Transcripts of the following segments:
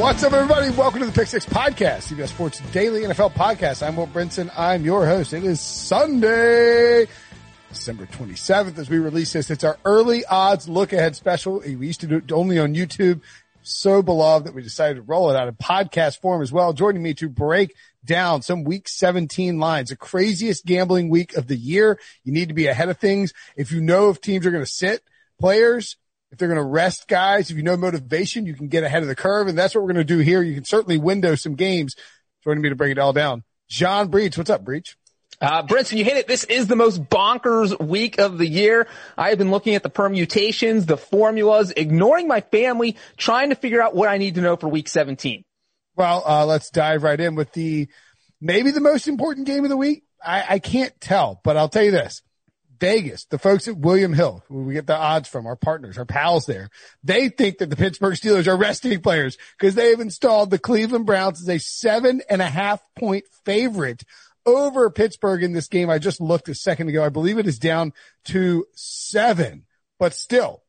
What's up, everybody? Welcome to the Pick Six Podcast, CBS Sports Daily NFL Podcast. I'm Will Brinson. I'm your host. It is Sunday, December 27th as we release this. It's our early odds look ahead special. We used to do it only on YouTube. So beloved that we decided to roll it out in podcast form as well. Joining me to break down some week 17 lines, the craziest gambling week of the year. You need to be ahead of things. If you know if teams are going to sit players, if they're going to rest guys, if you know motivation, you can get ahead of the curve. And that's what we're going to do here. You can certainly window some games. Joining me to break it all down. John Breech. What's up, Breech? Uh, Brinson, you hit it. This is the most bonkers week of the year. I have been looking at the permutations, the formulas, ignoring my family, trying to figure out what I need to know for week 17. Well, uh, let's dive right in with the, maybe the most important game of the week. I, I can't tell, but I'll tell you this. Vegas, the folks at William Hill, who we get the odds from, our partners, our pals there, they think that the Pittsburgh Steelers are resting players because they have installed the Cleveland Browns as a seven and a half point favorite over Pittsburgh in this game. I just looked a second ago. I believe it is down to seven, but still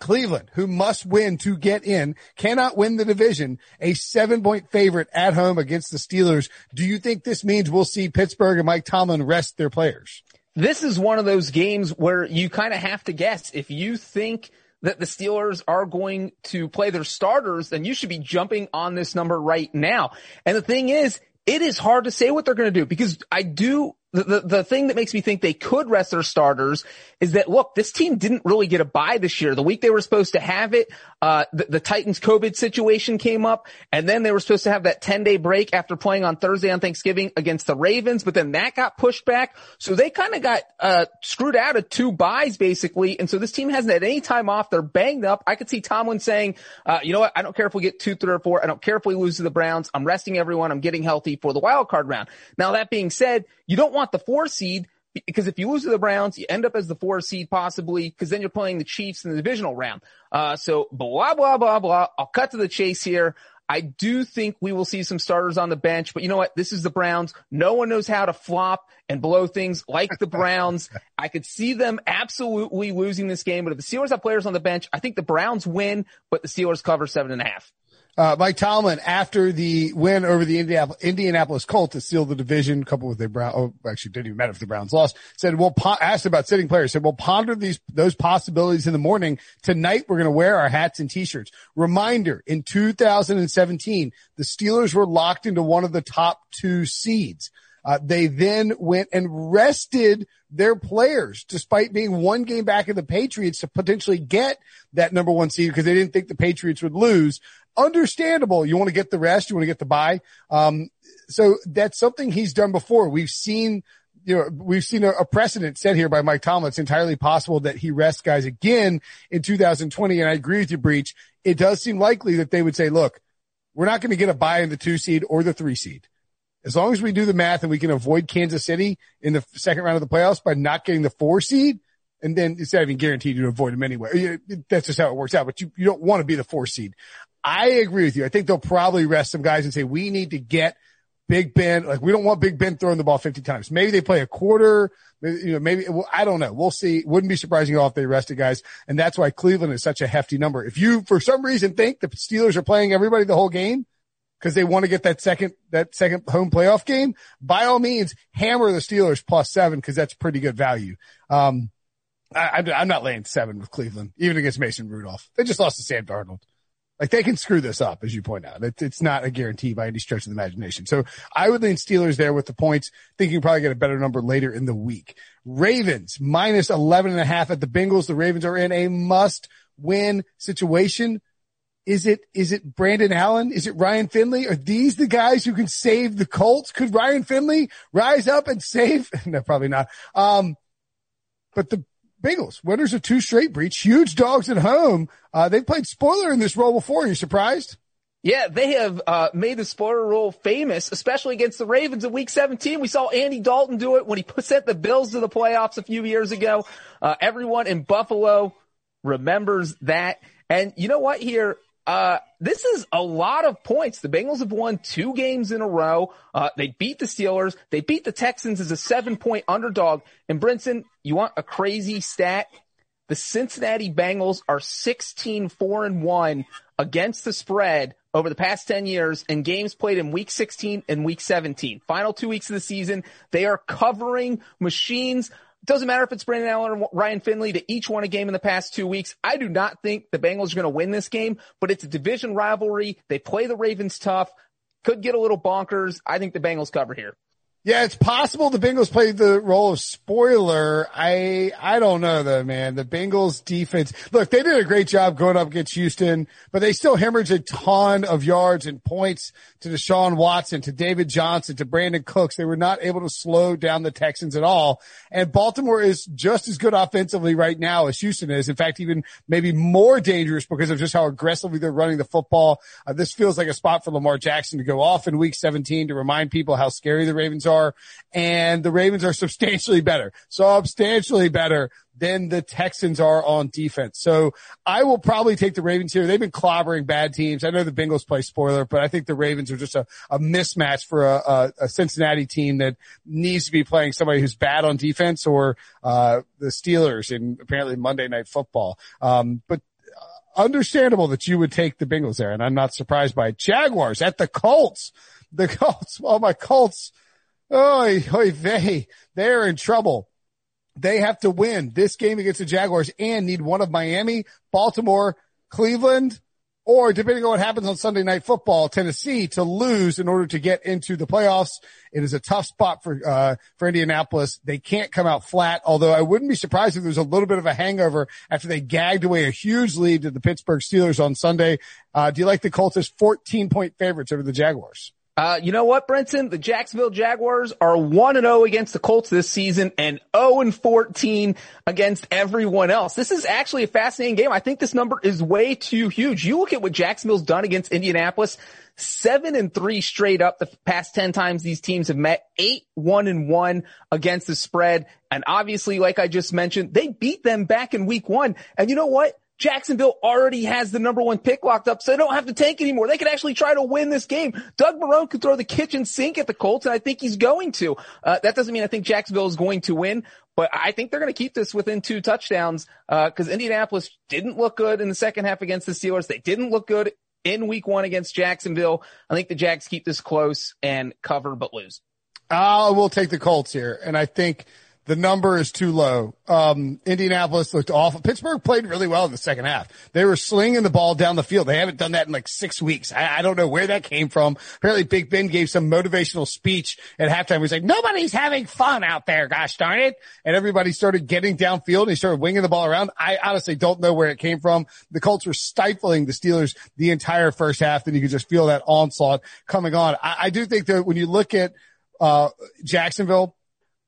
Cleveland, who must win to get in, cannot win the division, a seven point favorite at home against the Steelers. Do you think this means we'll see Pittsburgh and Mike Tomlin rest their players? This is one of those games where you kind of have to guess. If you think that the Steelers are going to play their starters, then you should be jumping on this number right now. And the thing is, it is hard to say what they're going to do because I do the, the, the thing that makes me think they could rest their starters is that look, this team didn't really get a bye this year. The week they were supposed to have it, uh, the, the, Titans COVID situation came up and then they were supposed to have that 10 day break after playing on Thursday on Thanksgiving against the Ravens, but then that got pushed back. So they kind of got, uh, screwed out of two byes basically. And so this team hasn't had any time off. They're banged up. I could see Tomlin saying, uh, you know what? I don't care if we get two, three or four. I don't care if we lose to the Browns. I'm resting everyone. I'm getting healthy for the wild card round. Now that being said, you don't want the four seed because if you lose to the Browns, you end up as the four seed possibly because then you're playing the Chiefs in the divisional round. Uh, so blah, blah, blah, blah. I'll cut to the chase here. I do think we will see some starters on the bench, but you know what? This is the Browns. No one knows how to flop and blow things like the Browns. I could see them absolutely losing this game, but if the Steelers have players on the bench, I think the Browns win, but the Steelers cover seven and a half. Uh, Mike Tomlin, after the win over the Indianapolis, Colts to seal the division, coupled with the Brown, oh, actually didn't even matter if the Browns lost, said, we'll, po- asked about sitting players, said, we'll ponder these, those possibilities in the morning. Tonight, we're going to wear our hats and t-shirts. Reminder, in 2017, the Steelers were locked into one of the top two seeds. Uh, they then went and rested their players despite being one game back of the Patriots to potentially get that number one seed because they didn't think the Patriots would lose understandable. You want to get the rest. You want to get the bye. Um, so that's something he's done before. We've seen, you know, we've seen a, a, precedent set here by Mike Tomlin. It's entirely possible that he rests guys again in 2020. And I agree with you, Breech. It does seem likely that they would say, look, we're not going to get a bye in the two seed or the three seed. As long as we do the math and we can avoid Kansas City in the second round of the playoffs by not getting the four seed, and then it's of being guaranteed to avoid them anyway. That's just how it works out. But you, you don't want to be the four seed. I agree with you. I think they'll probably rest some guys and say, we need to get Big Ben. Like we don't want Big Ben throwing the ball 50 times. Maybe they play a quarter. Maybe, you know, maybe I don't know. We'll see. Wouldn't be surprising at all if they rested guys. And that's why Cleveland is such a hefty number. If you, for some reason, think the Steelers are playing everybody the whole game because they want to get that second, that second home playoff game, by all means, hammer the Steelers plus seven because that's pretty good value. Um, I, am not laying seven with Cleveland, even against Mason Rudolph. They just lost to Sam Darnold. Like they can screw this up, as you point out. It, it's not a guarantee by any stretch of the imagination. So I would lean Steelers there with the points, thinking probably get a better number later in the week. Ravens minus 11 and a half at the Bengals. The Ravens are in a must win situation. Is it, is it Brandon Allen? Is it Ryan Finley? Are these the guys who can save the Colts? Could Ryan Finley rise up and save? no, probably not. Um, but the Bengals, winners of two straight Breech, huge dogs at home. Uh, they've played spoiler in this role before. Are you surprised? Yeah, they have uh, made the spoiler role famous, especially against the Ravens in Week 17. We saw Andy Dalton do it when he sent the Bills to the playoffs a few years ago. Uh, everyone in Buffalo remembers that. And you know what? Here, uh, this is a lot of points. The Bengals have won two games in a row. Uh, they beat the Steelers. They beat the Texans as a seven point underdog. And Brinson, you want a crazy stat? The Cincinnati Bengals are 16 4 and 1 against the spread over the past 10 years in games played in week 16 and week 17. Final two weeks of the season, they are covering machines. Doesn't matter if it's Brandon Allen or Ryan Finley to each won a game in the past two weeks. I do not think the Bengals are going to win this game, but it's a division rivalry. They play the Ravens tough. Could get a little bonkers. I think the Bengals cover here. Yeah, it's possible the Bengals played the role of spoiler. I, I don't know though, man. The Bengals defense, look, they did a great job going up against Houston, but they still hemorrhaged a ton of yards and points to Deshaun Watson, to David Johnson, to Brandin Cooks. They were not able to slow down the Texans at all. And Baltimore is just as good offensively right now as Houston is. In fact, even maybe more dangerous because of just how aggressively they're running the football. Uh, this feels like a spot for Lamar Jackson to go off in week 17 to remind people how scary the Ravens are are, and the Ravens are substantially better, substantially better than the Texans are on defense. So I will probably take the Ravens here. They've been clobbering bad teams. I know the Bengals play spoiler, but I think the Ravens are just a, a mismatch for a, a, a, Cincinnati team that needs to be playing somebody who's bad on defense or, uh, the Steelers in apparently Monday night football. Um, but understandable that you would take the Bengals there, and I'm not surprised by it. Jaguars at the Colts. The Colts. Well, my Colts Oy, oy vey. They're in trouble. They have to win this game against the Jaguars and need one of Miami, Baltimore, Cleveland, or depending on what happens on Sunday night football, Tennessee to lose in order to get into the playoffs. It is a tough spot for, uh, for Indianapolis. They can't come out flat, although I wouldn't be surprised if there's a little bit of a hangover after they gagged away a huge lead to the Pittsburgh Steelers on Sunday. Uh, do you like the Colts as 14 point favorites over the Jaguars? Uh, you know what, Brinson? The Jacksonville Jaguars are 1 and 0 against the Colts this season and 0 and 14 against everyone else. This is actually a fascinating game. I think this number is way too huge. You look at what Jacksonville's done against Indianapolis, 7 and 3 straight up the past 10 times these teams have met, 8 1 and 1 against the spread. And obviously, like I just mentioned, they beat them back in week 1. And you know what? Jacksonville already has the number one pick locked up, so they don't have to tank anymore. They could actually try to win this game. Doug Marrone could throw the kitchen sink at the Colts, and I think he's going to. Uh, that doesn't mean I think Jacksonville is going to win, but I think they're going to keep this within two touchdowns because uh, Indianapolis didn't look good in the second half against the Steelers. They didn't look good in Week One against Jacksonville. I think the Jags keep this close and cover but lose. I will take the Colts here, and I think the number is too low. Um, Indianapolis looked awful. Pittsburgh played really well in the second half. They were slinging the ball down the field. They haven't done that in like six weeks. I, I don't know where that came from. Apparently Big Ben gave some motivational speech at halftime. He's like, nobody's having fun out there. Gosh darn it. And everybody started getting downfield and he started winging the ball around. I honestly don't know where it came from. The Colts were stifling the Steelers the entire first half. Then you could just feel that onslaught coming on. I, I do think that when you look at, uh, Jacksonville,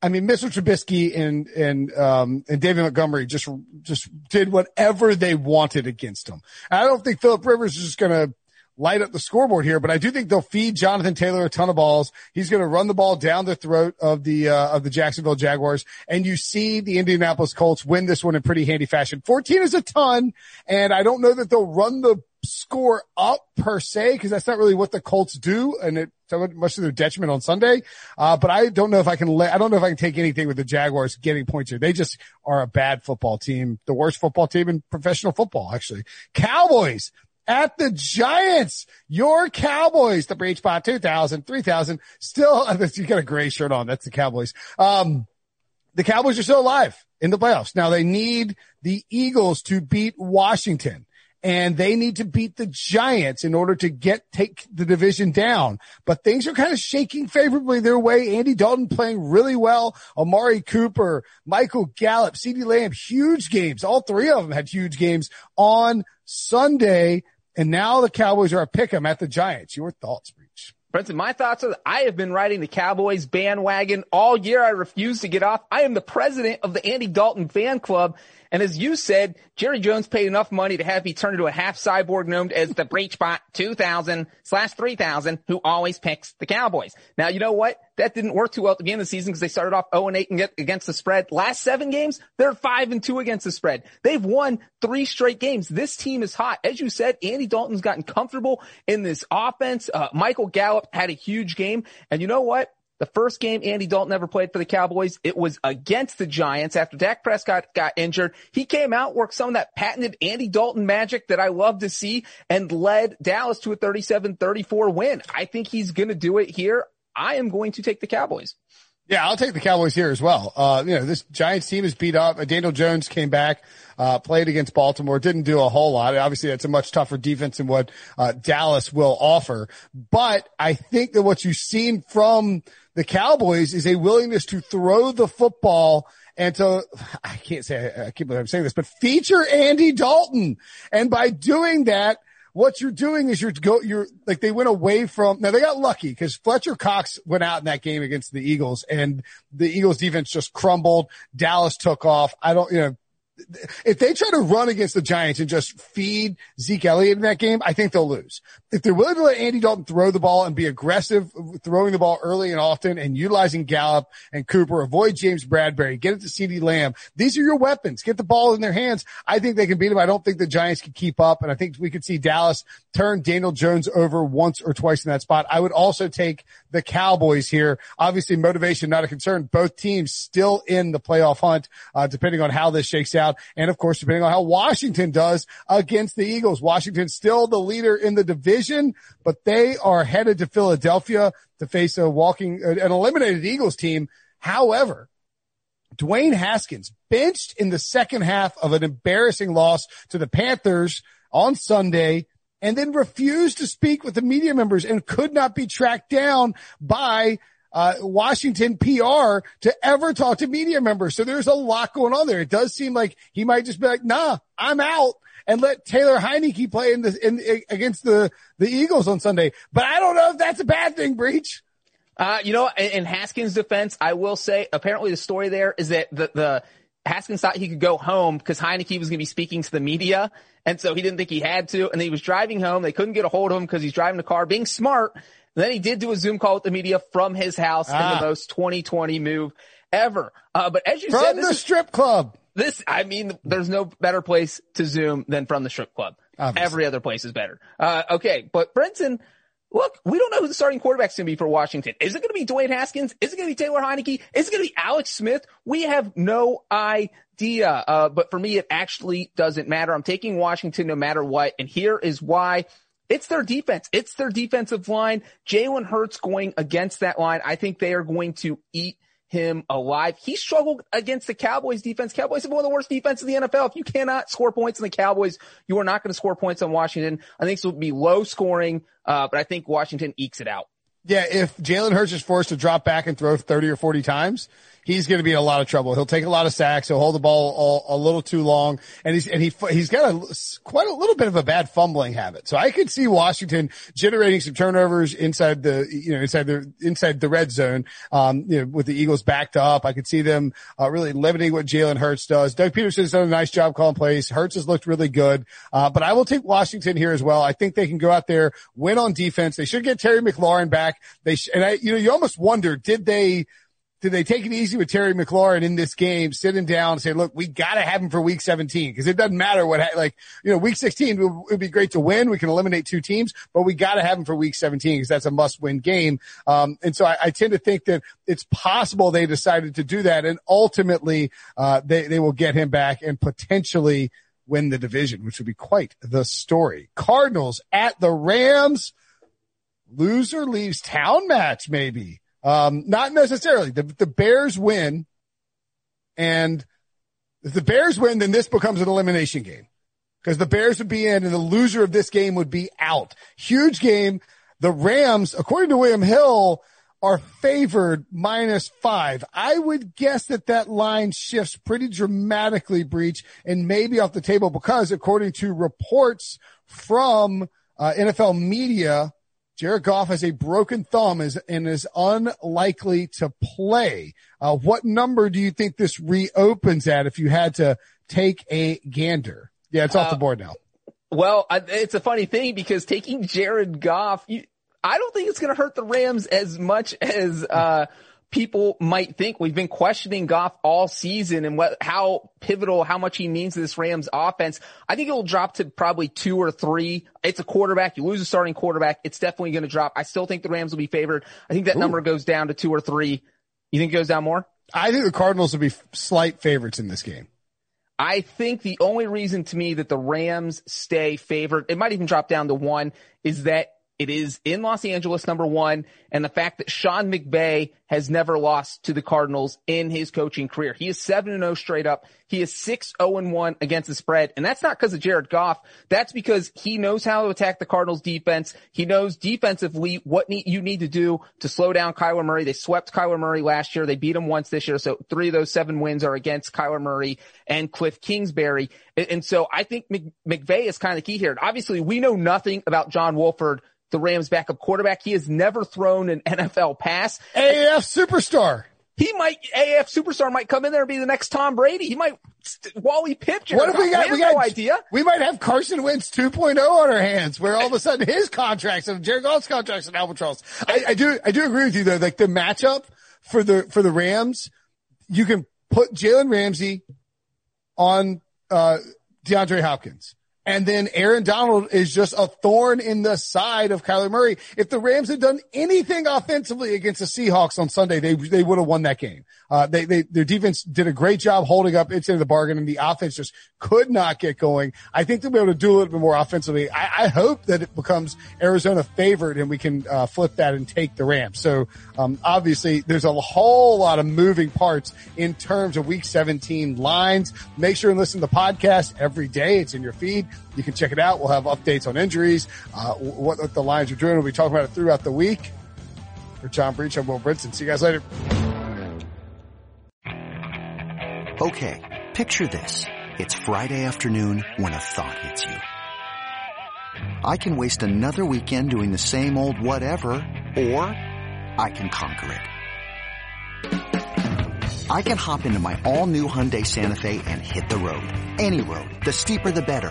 I mean, Mitch Trubisky and, and, um, and David Montgomery just, just did whatever they wanted against him. I don't think Philip Rivers is just going to light up the scoreboard here, but I do think they'll feed Jonathan Taylor a ton of balls. He's going to run the ball down the throat of the, uh, of the Jacksonville Jaguars. And you see the Indianapolis Colts win this one in pretty handy fashion. 14 is a ton. And I don't know that they'll run the score up per se, because that's not really what the Colts do, and it much to their detriment on Sunday. Uh, but I don't know if I can let, I don't know if I can take anything with the Jaguars getting points here. They just are a bad football team, the worst football team in professional football, actually. Cowboys at the Giants. Your Cowboys, the Breech Spot 2000, 3000, still, you got a gray shirt on. That's the Cowboys. Um, the Cowboys are still alive in the playoffs. Now they need the Eagles to beat Washington and they need to beat the Giants in order to get, take the division down. But things are kind of shaking favorably their way. Andy Dalton playing really well. Amari Cooper, Michael Gallup, CeeDee Lamb, huge games. All three of them had huge games on Sunday. And now the Cowboys are a pick 'em at the Giants. Your thoughts, Breech? Brinson, my thoughts are I have been riding the Cowboys bandwagon all year. I refuse to get off. I am the president of the Andy Dalton fan club. And as you said, Jerry Jones paid enough money to have me turn into a half cyborg known as the Breechbot 2000 slash 3000 who always picks the Cowboys. Now, you know what? That didn't work too well at the beginning of the season because they started off 0 and 8 and get against the spread. Last seven games, they're 5 and 2 against the spread. They've won three straight games. This team is hot. As you said, Andy Dalton's gotten comfortable in this offense. Uh, Michael Gallup had a huge game. And you know what? The first game Andy Dalton ever played for the Cowboys, it was against the Giants after Dak Prescott got injured. He came out, worked some of that patented Andy Dalton magic that I love to see and led Dallas to a 37-34 win. I think he's going to do it here. I am going to take the Cowboys. Yeah, I'll take the Cowboys here as well. Uh, you know, this Giants team is beat up. Daniel Jones came back, uh, played against Baltimore, didn't do a whole lot. Obviously, that's a much tougher defense than what, uh, Dallas will offer. But I think that what you've seen from the Cowboys is a willingness to throw the football and to, I can't say, I can't believe I'm saying this, but feature Andy Dalton. And by doing that, what you're doing is you're go, you're like they went away from, now they got lucky because Fletcher Cox went out in that game against the Eagles and the Eagles defense just crumbled. Dallas took off. I don't, you know, if they try to run against the Giants and just feed Zeke Elliott in that game, I think they'll lose. If they're willing to let Andy Dalton throw the ball and be aggressive, throwing the ball early and often and utilizing Gallup and Cooper, avoid James Bradberry, get it to CeeDee Lamb. These are your weapons. Get the ball in their hands. I think they can beat them. I don't think the Giants can keep up. And I think we could see Dallas turn Daniel Jones over once or twice in that spot. I would also take the Cowboys here. Obviously motivation, not a concern. Both teams still in the playoff hunt, uh, depending on how this shakes out. And of course, depending on how Washington does against the Eagles, Washington still the leader in the division, but they are headed to Philadelphia to face a walking, an eliminated Eagles team. However, Dwayne Haskins benched in the second half of an embarrassing loss to the Panthers on Sunday and then refused to speak with the media members and could not be tracked down by uh, Washington PR to ever talk to media members. So there's a lot going on there. It does seem like he might just be like, nah, I'm out and let Taylor Heinicke play in the, in, against the, the Eagles on Sunday. But I don't know if that's a bad thing, Breech. Uh, you know, in, in Haskins' defense, I will say apparently the story there is that the, the, Haskins thought he could go home because Heinicke was going to be speaking to the media. And so he didn't think he had to. And he was driving home. They couldn't get a hold of him because he's driving the car, being smart. Then he did do a Zoom call with the media from his house ah. in the most 2020 move ever. Uh, but as you from said, from the strip club. This, I mean, there's no better place to Zoom than from the strip club. Obviously. Every other place is better. Uh, okay. But Brinson, look, we don't know who the starting quarterback's going to be for Washington. Is it going to be Dwayne Haskins? Is it going to be Taylor Heinicke? Is it going to be Alex Smith? We have no idea. Uh, but for me, it actually doesn't matter. I'm taking Washington no matter what. And here is why. It's their defense. It's their defensive line. Jalen Hurts going against that line. I think they are going to eat him alive. He struggled against the Cowboys defense. Cowboys have one of the worst defense in the NFL. If you cannot score points in the Cowboys, you are not going to score points on Washington. I think this will be low scoring, uh, but I think Washington ekes it out. Yeah, if Jalen Hurts is forced to drop back and throw 30 or 40 times, he's going to be in a lot of trouble. He'll take a lot of sacks. He'll hold the ball all, a little too long, and he's and he he's got a quite a little bit of a bad fumbling habit. So I could see Washington generating some turnovers inside the you know inside the inside the red zone. Um, you know, with the Eagles backed up, I could see them uh, really limiting what Jalen Hurts does. Doug Pederson's done a nice job calling plays. Hurts has looked really good, uh, but I will take Washington here as well. I think they can go out there win on defense. They should get Terry McLaurin back. They sh- and I you know you almost wonder did they did they take it easy with Terry McLaurin in this game, sit him down and say, look, we got to have him for week 17 because it doesn't matter what, like, you know, week 16 it would be great to win. We can eliminate two teams, but we got to have him for week 17 because that's a must win game. Um, and so I, I, tend to think that it's possible they decided to do that and ultimately, uh, they, they will get him back and potentially win the division, which would be quite the story. Cardinals at the Rams. Loser leaves town match, maybe. Um, not necessarily. The, the Bears win and if the Bears win, then this becomes an elimination game because the Bears would be in and the loser of this game would be out. Huge game. The Rams, according to William Hill, are favored minus five. I would guess that that line shifts pretty dramatically, Breech, and maybe off the table because according to reports from uh, NFL media, Jared Goff has a broken thumb and is unlikely to play. Uh, what number do you think this reopens at if you had to take a gander? Yeah, it's off the uh, board now. Well, it's a funny thing because taking Jared Goff, you, I don't think it's going to hurt the Rams as much as, uh, people might think we've been questioning Goff all season and what, how pivotal, how much he means to this Rams offense. I think it will drop to probably two or three. It's a quarterback. You lose a starting quarterback. It's definitely going to drop. I still think the Rams will be favored. I think that Ooh. number goes down to two or three. You think it goes down more? I think the Cardinals will be slight favorites in this game. I think the only reason to me that the Rams stay favored, it might even drop down to one, is that it is in Los Angeles, number one, and the fact that Sean McVay has never lost to the Cardinals in his coaching career. He is 7-0 straight up. He is 6-0-1 against the spread. And that's not because of Jared Goff. That's because he knows how to attack the Cardinals defense. He knows defensively what you need to do to slow down Kyler Murray. They swept Kyler Murray last year. They beat him once this year. So three of those seven wins are against Kyler Murray and Cliff Kingsbury. And, so I think McVay is kind of key here. Obviously we know nothing about John Wolford the Rams backup quarterback. He has never thrown an NFL pass. AAF superstar. He might, AF superstar might come in there and be the next Tom Brady. He might, Wally Pipp. What if we got, we, we got, no idea. We might have Carson Wentz 2.0 on our hands where all of a sudden his contracts and Jared Goff's contracts and albatross. I, I do, I do agree with you though. Like the matchup for the, for the Rams, you can put Jalen Ramsey on, uh, DeAndre Hopkins. And then Aaron Donald is just a thorn in the side of Kyler Murray. If the Rams had done anything offensively against the Seahawks on Sunday, they, they would have won that game. Uh, they, they, their defense did a great job holding up its the bargain and the offense just could not get going. I think they'll be able to do a little bit more offensively. I, I hope that it becomes Arizona favored and we can, uh, flip that and take the Rams. So, um, obviously there's a whole lot of moving parts in terms of week 17 lines. Make sure and listen to the podcast every day. It's in your feed. You can check it out. We'll have updates on injuries, uh, what, what the lines are doing. We'll be talking about it throughout the week. For John Breech, I'm Will Brinson. See you guys later. Okay, picture this. It's Friday afternoon when a thought hits you. I can waste another weekend doing the same old whatever, or I can conquer it. I can hop into my all-new Hyundai Santa Fe and hit the road. Any road. The steeper the better